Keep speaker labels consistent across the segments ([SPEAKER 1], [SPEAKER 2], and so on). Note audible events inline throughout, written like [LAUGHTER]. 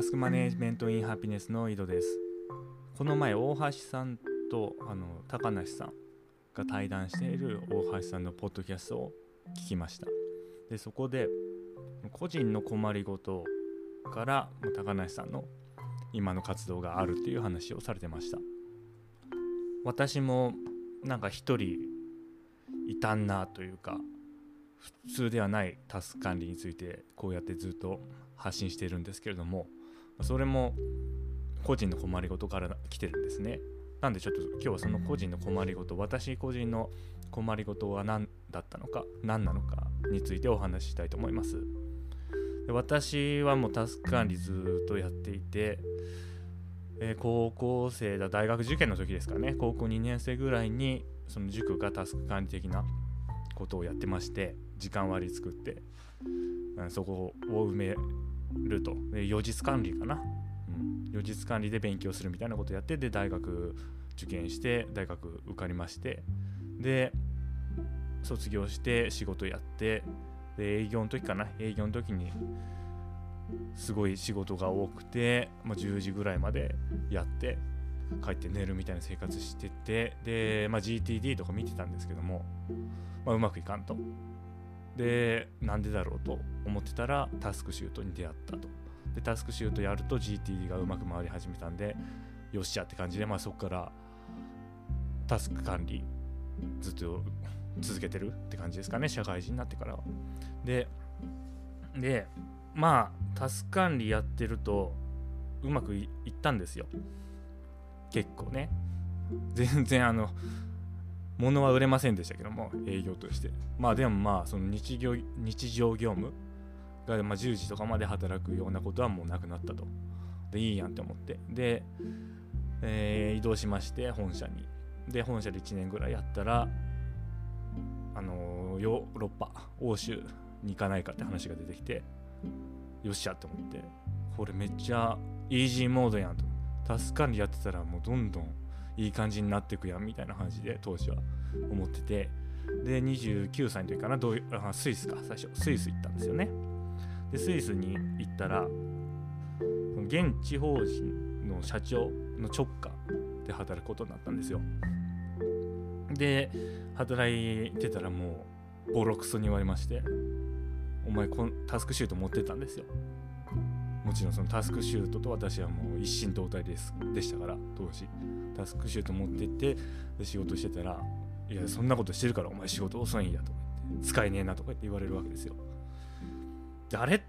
[SPEAKER 1] タスクマネジメントインハピネスの井戸です。この前大橋さんとあの高梨さんが対談している大橋さんのポッドキャストを聞きました。でそこで個人の困りごとから高梨さんの今の活動があるっていう話をされてました。私もなんか一人いたんなというか普通ではないタスク管理についてこうやってずっと発信しているんですけれどもそれも個人の困りごとから来てるんですね。なんでちょっと今日はその個人の困りごと私個人の困りごとは何だったのか何なのかについてお話ししたいと思います。で私はもうタスク管理ずっとやっていて、えー、高校生だ大学受験の時ですかね。高校2年生ぐらいにその塾がタスク管理的なことをやってまして時間割り作って、うん、そこを埋めると。で予実管理かな、うん、予実管理で勉強するみたいなことやってで大学受験して大学受かりましてで卒業して仕事やってで営業の時かな。営業の時にすごい仕事が多くて、まあ、10時ぐらいまでやって帰って寝るみたいな生活しててで、まあ、GTD とか見てたんですけども、まあ、うまくいかんとでなんでだろうと思ってたらタスクシュートに出会ったと。でタスクシュートやると GT がうまく回り始めたんでよっしゃって感じで、まあ、そこからタスク管理ずっと続けてるって感じですかね社会人になってからは。ででまあタスク管理やってるとうまくいったんですよ。結構ね。全然あの物は売れませんでしたけども営業として。まあでもまあその日常日常業務がま10時とかまで働くようなことはもうなくなったと。でいいやんって思って。で、えー、移動しまして本社に。で本社で1年ぐらいやったらあのー、ヨーロッパ欧州に行かないかって話が出てきてよっしゃって思って。これめっちゃイージーモードやんと。タス管理やってたらもうどんどんいい感じになっていくやんみたいな話で当時は思ってて。で29歳の時かなどうあスイスか最初スイス行ったんですよね。でスイスに行ったら現地法人の社長の直下で働くことになったんですよ。で働いてたらもうボロクソに言われましてお前このタスクシュート持ってたんですよ。もちろんそのタスクシュートと私はもう一心同体ですでしたから当時。タスクシュート持ってってで仕事してたら「いやそんなことしてるからお前仕事遅いんや」とか言って「使えねえな」とか言って言われるわけですよ。であれ？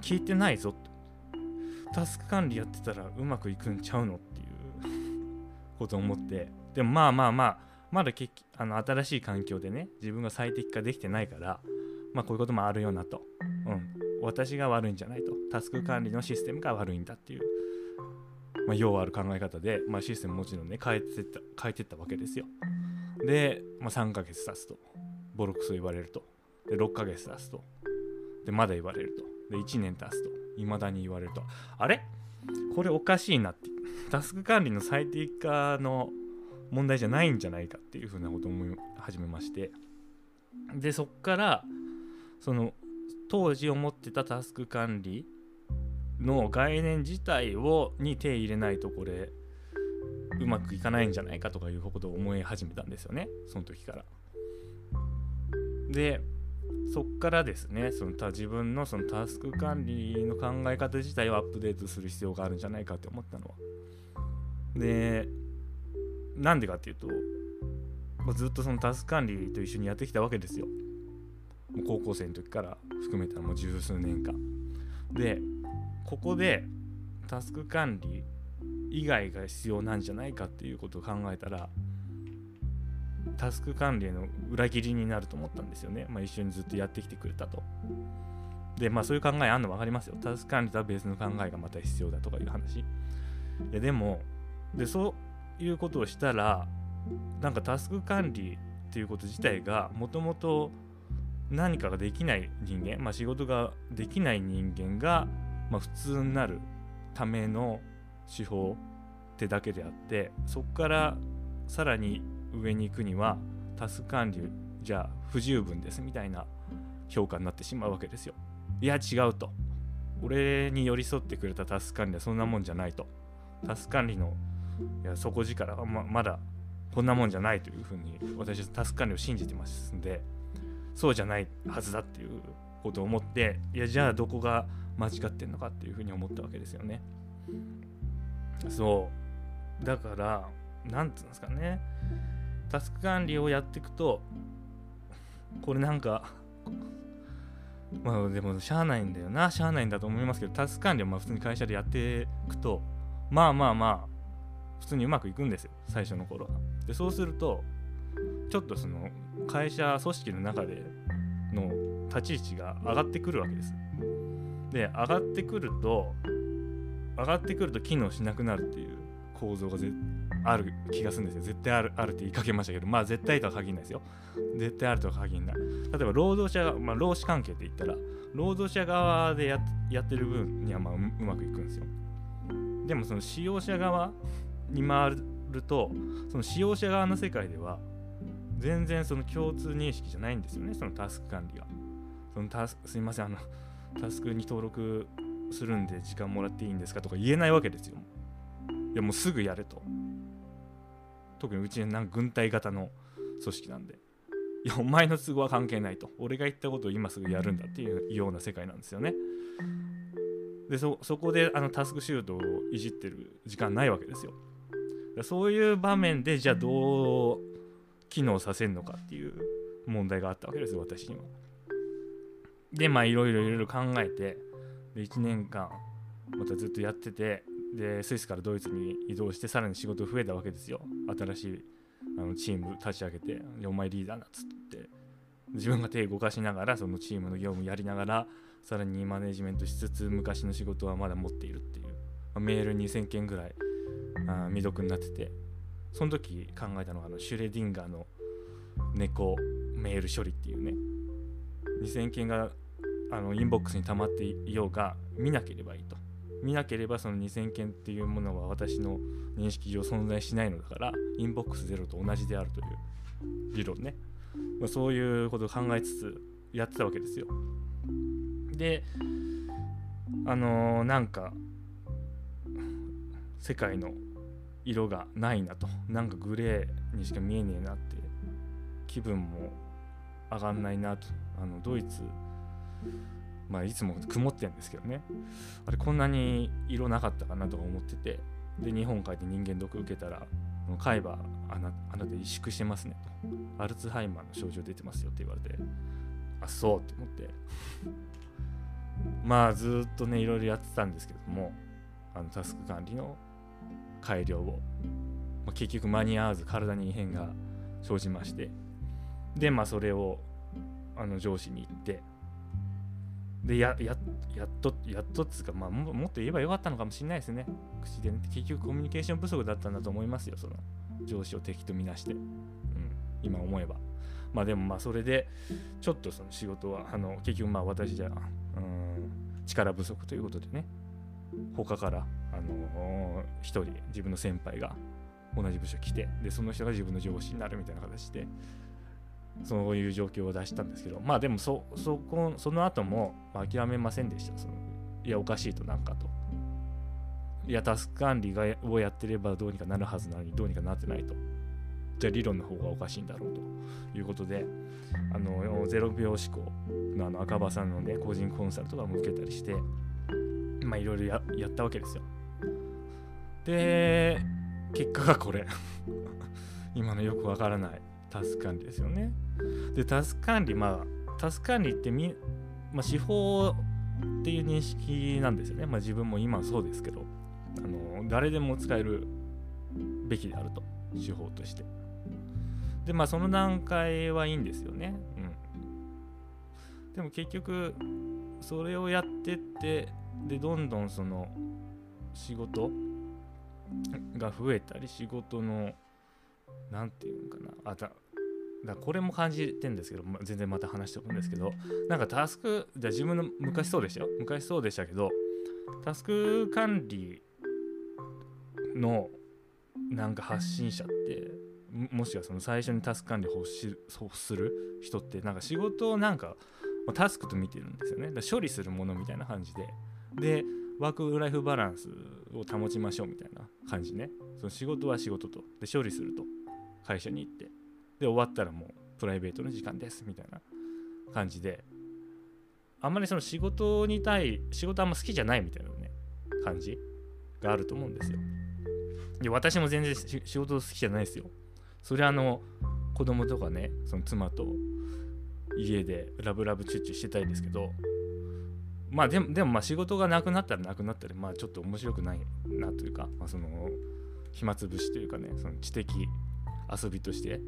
[SPEAKER 1] 聞いてないぞタスク管理やってたらうまくいくんちゃうのっていう。ことを思って。でもまあまあまあまだけあの新しい環境でね自分が最適化できてないからまあこういうこともあるよなと。うん。私が悪いんじゃないと。タスク管理のシステムが悪いんだっていう、まあ、要ある考え方で、まあ、システムもちろんね変えてった変えてったわけですよ。で、まあ、3ヶ月経つとボロクソ言われると。で6ヶ月経つと。でまだ言われると。で1年経つと。未だに言われると。あれ？これおかしいなって。タスク管理の最適化の問題じゃないんじゃないかっていうふうなことを思い始めまして。でそっからその当時思ってたタスク管理の概念自体をに手入れないとこれうまくいかないんじゃないかとかいうことを思い始めたんですよねその時から。でそっからですねそのた自分のそのタスク管理の考え方自体をアップデートする必要があるんじゃないかって思ったのは。でなんでかっていうと、ま、ずっとそのタスク管理と一緒にやってきたわけですよ。高校生の時から含めたらもう十数年間でここでタスク管理以外が必要なんじゃないかっていうことを考えたらタスク管理への裏切りになると思ったんですよね、まあ、一緒にずっとやってきてくれたと。でまあそういう考えあんの分かりますよ。タスク管理とは別の考えがまた必要だとかいう話。いやでもでそういうことをしたらなんかタスク管理っていうこと自体がもともと何かができない人間、まあ、仕事ができない人間が、まあ、普通になるための手法ってだけであってそこからさらに上に行くにはタスク管理じゃ不十分ですみたいな評価になってしまうわけですよ。いや違うと。俺に寄り添ってくれたタスク管理はそんなもんじゃないとタスク管理のいや底力はままだこんなもんじゃないというふうに私はタスク管理を信じてますんでそうじゃないはずだっていうことを思っていやじゃあどこが間違ってんのかっていうふうに思ったわけですよね。そう。だから何て言うんですかね。タスク管理をやっていくとこれなんかまあでもしゃあないんだよな。しゃあないんだと思いますけどタスク管理をまあ普通に会社でやっていくとまあまあまあ普通にうまくいくんですよ。最初の頃は。でそうするとちょっとその会社組織の中での立ち位置が上がってくるわけです。で上がってくると上がってくると機能しなくなるっていう構造がある気がするんですよ。絶対あるあるって言いかけましたけどまあ絶対とは限らないですよ。絶対あるとは限らない。例えば労働者が、まあ、労使関係って言ったら労働者側でややってる分にはまあううまくいくんですよ。でもその使用者側に回るとその使用者側の世界では全然その共通認識じゃないんですよねそのタスク管理が。そのタスすいませんあの [LAUGHS] タスクに登録するんで時間もらっていいんですかとか言えないわけですよ。いやもうすぐやれと。特にうちなん軍隊型の組織なんで。いやお前の都合は関係ないと。俺が言ったことを今すぐやるんだっていうような世界なんですよね。でそこであのタスクシュートをいじってる時間ないわけですよ。そういう場面でじゃあどう機能させるのかっていう問題があったわけですよ私には。でまあいろいろいろ考えてで1年間またずっとやっててでスイスからドイツに移動してさらに仕事増えたわけですよ。新しいあのチーム立ち上げてお前リーダーなっつって。自分が手を動かしながらそのチームの業務やりながらさらにマネジメントしつつ昔の仕事はまだ持っているっていう、まあ、メール2000件ぐらいあ未読になってて。その時考えたのがあのシュレディンガーの猫メール処理っていうね。2000件があの inbox に溜まっていようが見なければいいと。見なければその2000件っていうものは私の認識上存在しないのだから inbox zero と同じであるという理論ね、まあ、そういうことを考えつつやってたわけですよ。であのー、なんか世界の色がないなと。なんかグレーにしか見えねえなって気分も上がんないなと。あのドイツまあいつも曇ってるんですけどね。あれこんなに色なかったかなとか思ってて。で日本帰って人間ドック受けたら海馬あなあなた萎縮してますねと。アルツハイマーの症状出てますよって言われて。あそうって思って。まあずっとねいろいろやってたんですけどもあのタスク管理の改良を、まあ、結局間に合わず体に異変が生じまして。でまあそれをあの上司に言ってでやややっとやっとっつうか、まあ、ももっと言えばよかったのかもしれないですね。口でね結局コミュニケーション不足だったんだと思いますよその上司を敵とみなして、うん、今思えば。まあでもまあそれでちょっとその仕事はあの結局まあ私じゃうん力不足ということでね。他からあの1人自分の先輩が同じ部署来てでその人が自分の上司になるみたいな形でそういう状況を出したんですけどまあでもそそこその後も諦めませんでした。そのいやおかしいとなんかと。いやタスク管理がをやってればどうにかなるはずなのにどうにかなってないと。じゃあ理論の方がおかしいんだろうと。いうことであの0秒思考のあの赤羽さんのね個人コンサルとかも受けたりしてまあいろいろややったわけですよ。で結果がこれ。[LAUGHS] 今のよくわからないタスク管理ですよね。で、タスク管理、まあ、タスク管理ってみ、まあ、手法っていう認識なんですよね。まあ、自分も今そうですけど、あの誰でも使えるべきであると、手法として。で、まあ、その段階はいいんですよね。うん。でも結局、それをやってって、で、どんどんその仕事が増えたり、仕事の、なんていうのかな、あただこれも感じてんですけど、ま全然また話しておくんですけどなんかタスクじゃ自分の昔そうでしたよ。昔そうでしたけどタスク管理のなんか発信者ってもしくはその最初にタスク管理を欲する人ってなんか仕事をなんかタスクと見てるんですよね。だ処理するものみたいな感じで。でワークライフバランスを保ちましょうみたいな感じね。その仕事は仕事と。で処理すると。会社に行ってで終わったらもうプライベートの時間ですみたいな感じであんまりその仕事に対仕事あんま好きじゃないみたいなね感じがあると思うんですよ。で私も全然仕事好きじゃないですよ。それはあの子供とかねその妻と家でラブラブチュッチュしてたいですけどまあでもでもまあ仕事がなくなったらなくなったらまあちょっと面白くないなというか、まあ、その暇つぶしというかねその知的遊びとして、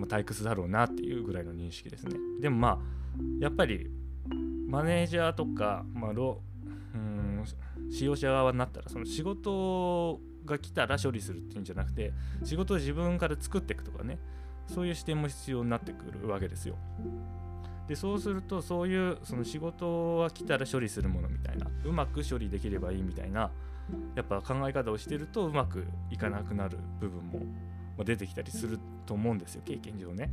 [SPEAKER 1] ま、退屈だろうなっていうぐらいの認識ですねでもまあやっぱりマネージャーとか、まあ、ロうん使用者側になったらその仕事が来たら処理するっていうんじゃなくて仕事を自分から作っていくとかねそういう視点も必要になってくるわけですよ。でそうするとそういうその仕事は来たら処理するものみたいなうまく処理できればいいみたいなやっぱ考え方をしてるとうまくいかなくなる部分もも出てきたりすると思うんですよ経験上ね。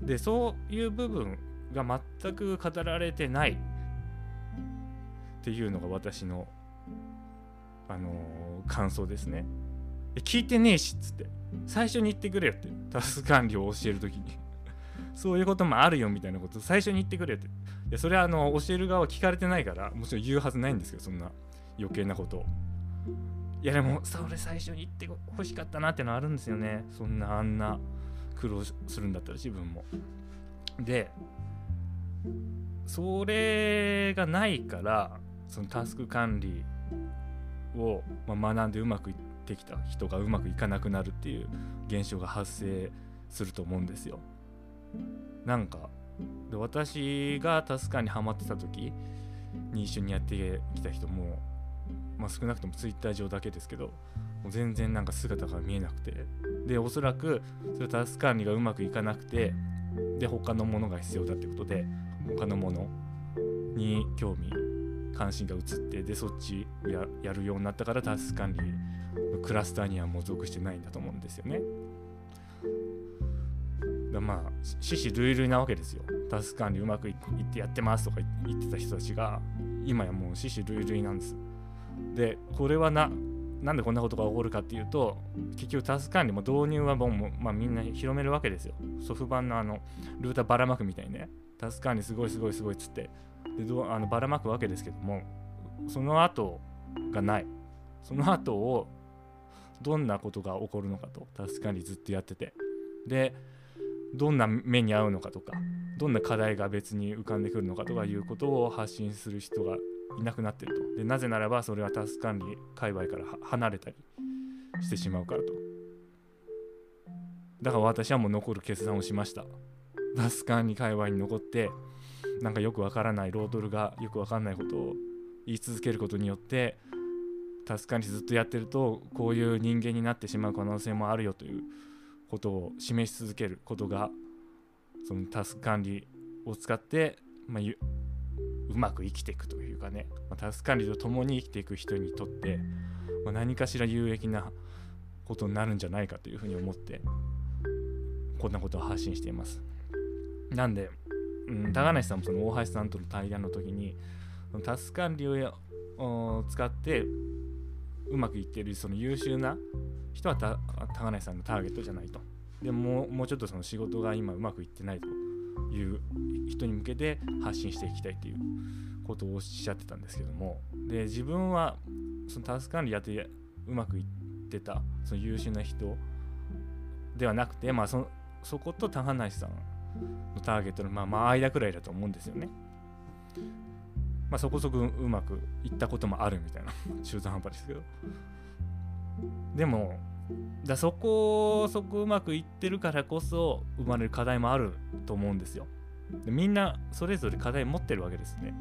[SPEAKER 1] でそういう部分が全く語られてない。っていうのが私の、あのー、感想ですね。聞いてねえしっつって。最初に言ってくれよって。タス管理を教える時に。[LAUGHS] そういうこともあるよみたいなこと。最初に言ってくれって。いやそれはあの教える側は聞かれてないからもちろん言うはずないんですけどそんな余計なことを。いやでもそれ最初に言ってほしかったなってのあるんですよねそんなあんな苦労するんだったら自分もでそれがないからそのタスク管理を、ま学んでうまくいってきた人がうまくいかなくなるっていう現象が発生すると思うんですよ。なんかで私がタスカにハマってた時に一緒にやってきた人も、まあ、少なくともツイッター上だけですけどもう全然なんか姿が見えなくてでおそらくそれタスク管理がうまくいかなくてで他のものが必要だってことで他のものに興味関心が移ってでそっちややるようになったからタスク管理クラスターにはもう属してないんだと思うんですよね。だまあ獅子類類なわけですよ。タスク管理うまくいってやってますとか言ってた人たちが今やもう獅子類類なんです。でこれはななんでこんなことが起こるかっていうと結局タス管理も導入はもう、まあ、みんな広めるわけですよ。ソフ版のあのルーターばらまくみたいにねタス管理すごいすごいすごいっつって。でどあのばらまくわけですけどもその後がない。その後をどんなことが起こるのかと確かにずっとやってて。でどんな目に遭うのかとかどんな課題が別に浮かんでくるのかとかいうことを発信する人がいなくなってると。でなぜならばそれはタスク管理界隈から離れたりしてしまうからと。だから私はもう残る決断をしました。タスク管理界隈に残ってなんかよくわからないロードルがよくわかんないことを言い続けることによってタスク管理ずっとやってるとこういう人間になってしまう可能性もあるよということを示し続けることがそのタスク管理を使って、まあ、うまく生きていくというかね、まあ、タスク管理と共に生きていく人にとって、まあ、何かしら有益なことになるんじゃないかというふうに思ってこんなことを発信しています。なんで、うん、高梨さんもその大橋さんとの対談の時にタスク管理を使ってうまくいってるその優秀な人は高梨さんのターゲットじゃないと。でももうちょっとその仕事が今うまくいってないという人に向けて発信していきたいということをおっしゃってたんですけどもで自分はそのタスク管理やってうまくいってたその優秀な人ではなくて、まあそ、そこと高梨さんのターゲットのまあ、まあ間くらいだと思うんですよね。まあ、そこそこうまくいったこともあるみたいな中途半端ですけどでもだそこそこうまくいってるからこそ生まれる課題もあると思うんですよ。でみんなそれぞれ課題持ってるわけですね。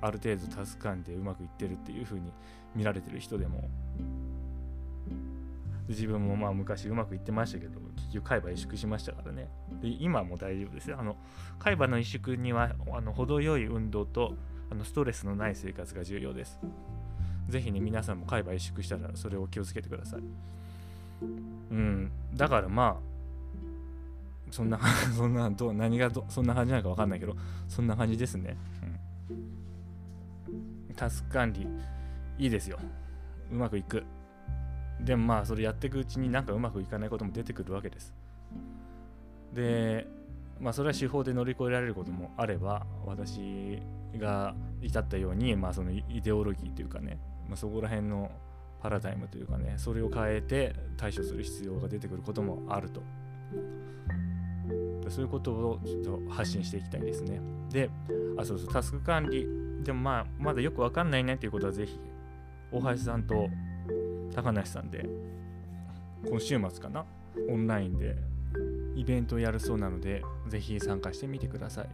[SPEAKER 1] ある程度タスク管理でうまくいってるっていう風に見られてる人でも。自分もまあ昔うまくいってましたけど結局海馬萎縮しましたからね。で今も大丈夫ですよ。あの海馬の萎縮にはあの程よい運動とあのストレスのない生活が重要です。ぜひね、皆さんも海馬萎縮したらそれを気をつけてください。うん、だからまあ、そんな、[LAUGHS] そんな、ど何がどそんな感じなのか分かんないけど、そんな感じですね。うん、タスク管理いいですよ。うまくいく。でもまあそれやっていくうちになんかうまくいかないことも出てくるわけです。でまあそれは手法で乗り越えられることもあれば私が至ったようにまあそのイデオロギーというかね、まあ、そこら辺のパラダイムというかねそれを変えて対処する必要が出てくることもあると。そういうことをちょっと発信していきたいですね。であそうそうタスク管理。でもまあまだよくわかんないねっていうことはぜひ大橋さんと高梨さんで今週末かな？オンラインでイベントをやるそうなのでぜひ参加してみてください。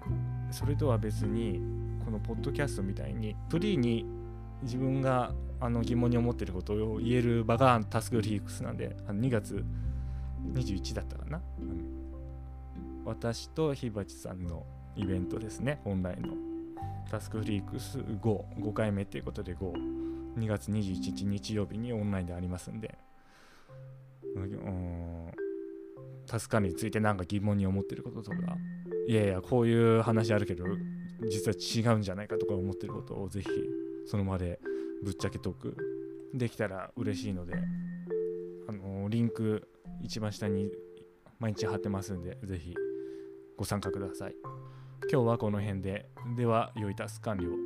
[SPEAKER 1] それとは別にこのポッドキャストみたいにフリーに自分があの疑問に思ってることを言える場がタスクリークスなんであの2月21だったかな。私とひばちさんのイベントですね。オンラインの。タスクフリークス55回目っていうことで52月21日日曜日にオンラインでありますんで。うん。タスク管理について何か疑問に思ってることとか。いやいやこういう話あるけど実は違うんじゃないかとか思ってることをぜひその場でぶっちゃけトーク。できたら嬉しいのであのリンク一番下に毎日貼ってますんでぜひご参加ください。今日はこの辺で。では良いタスク管理を。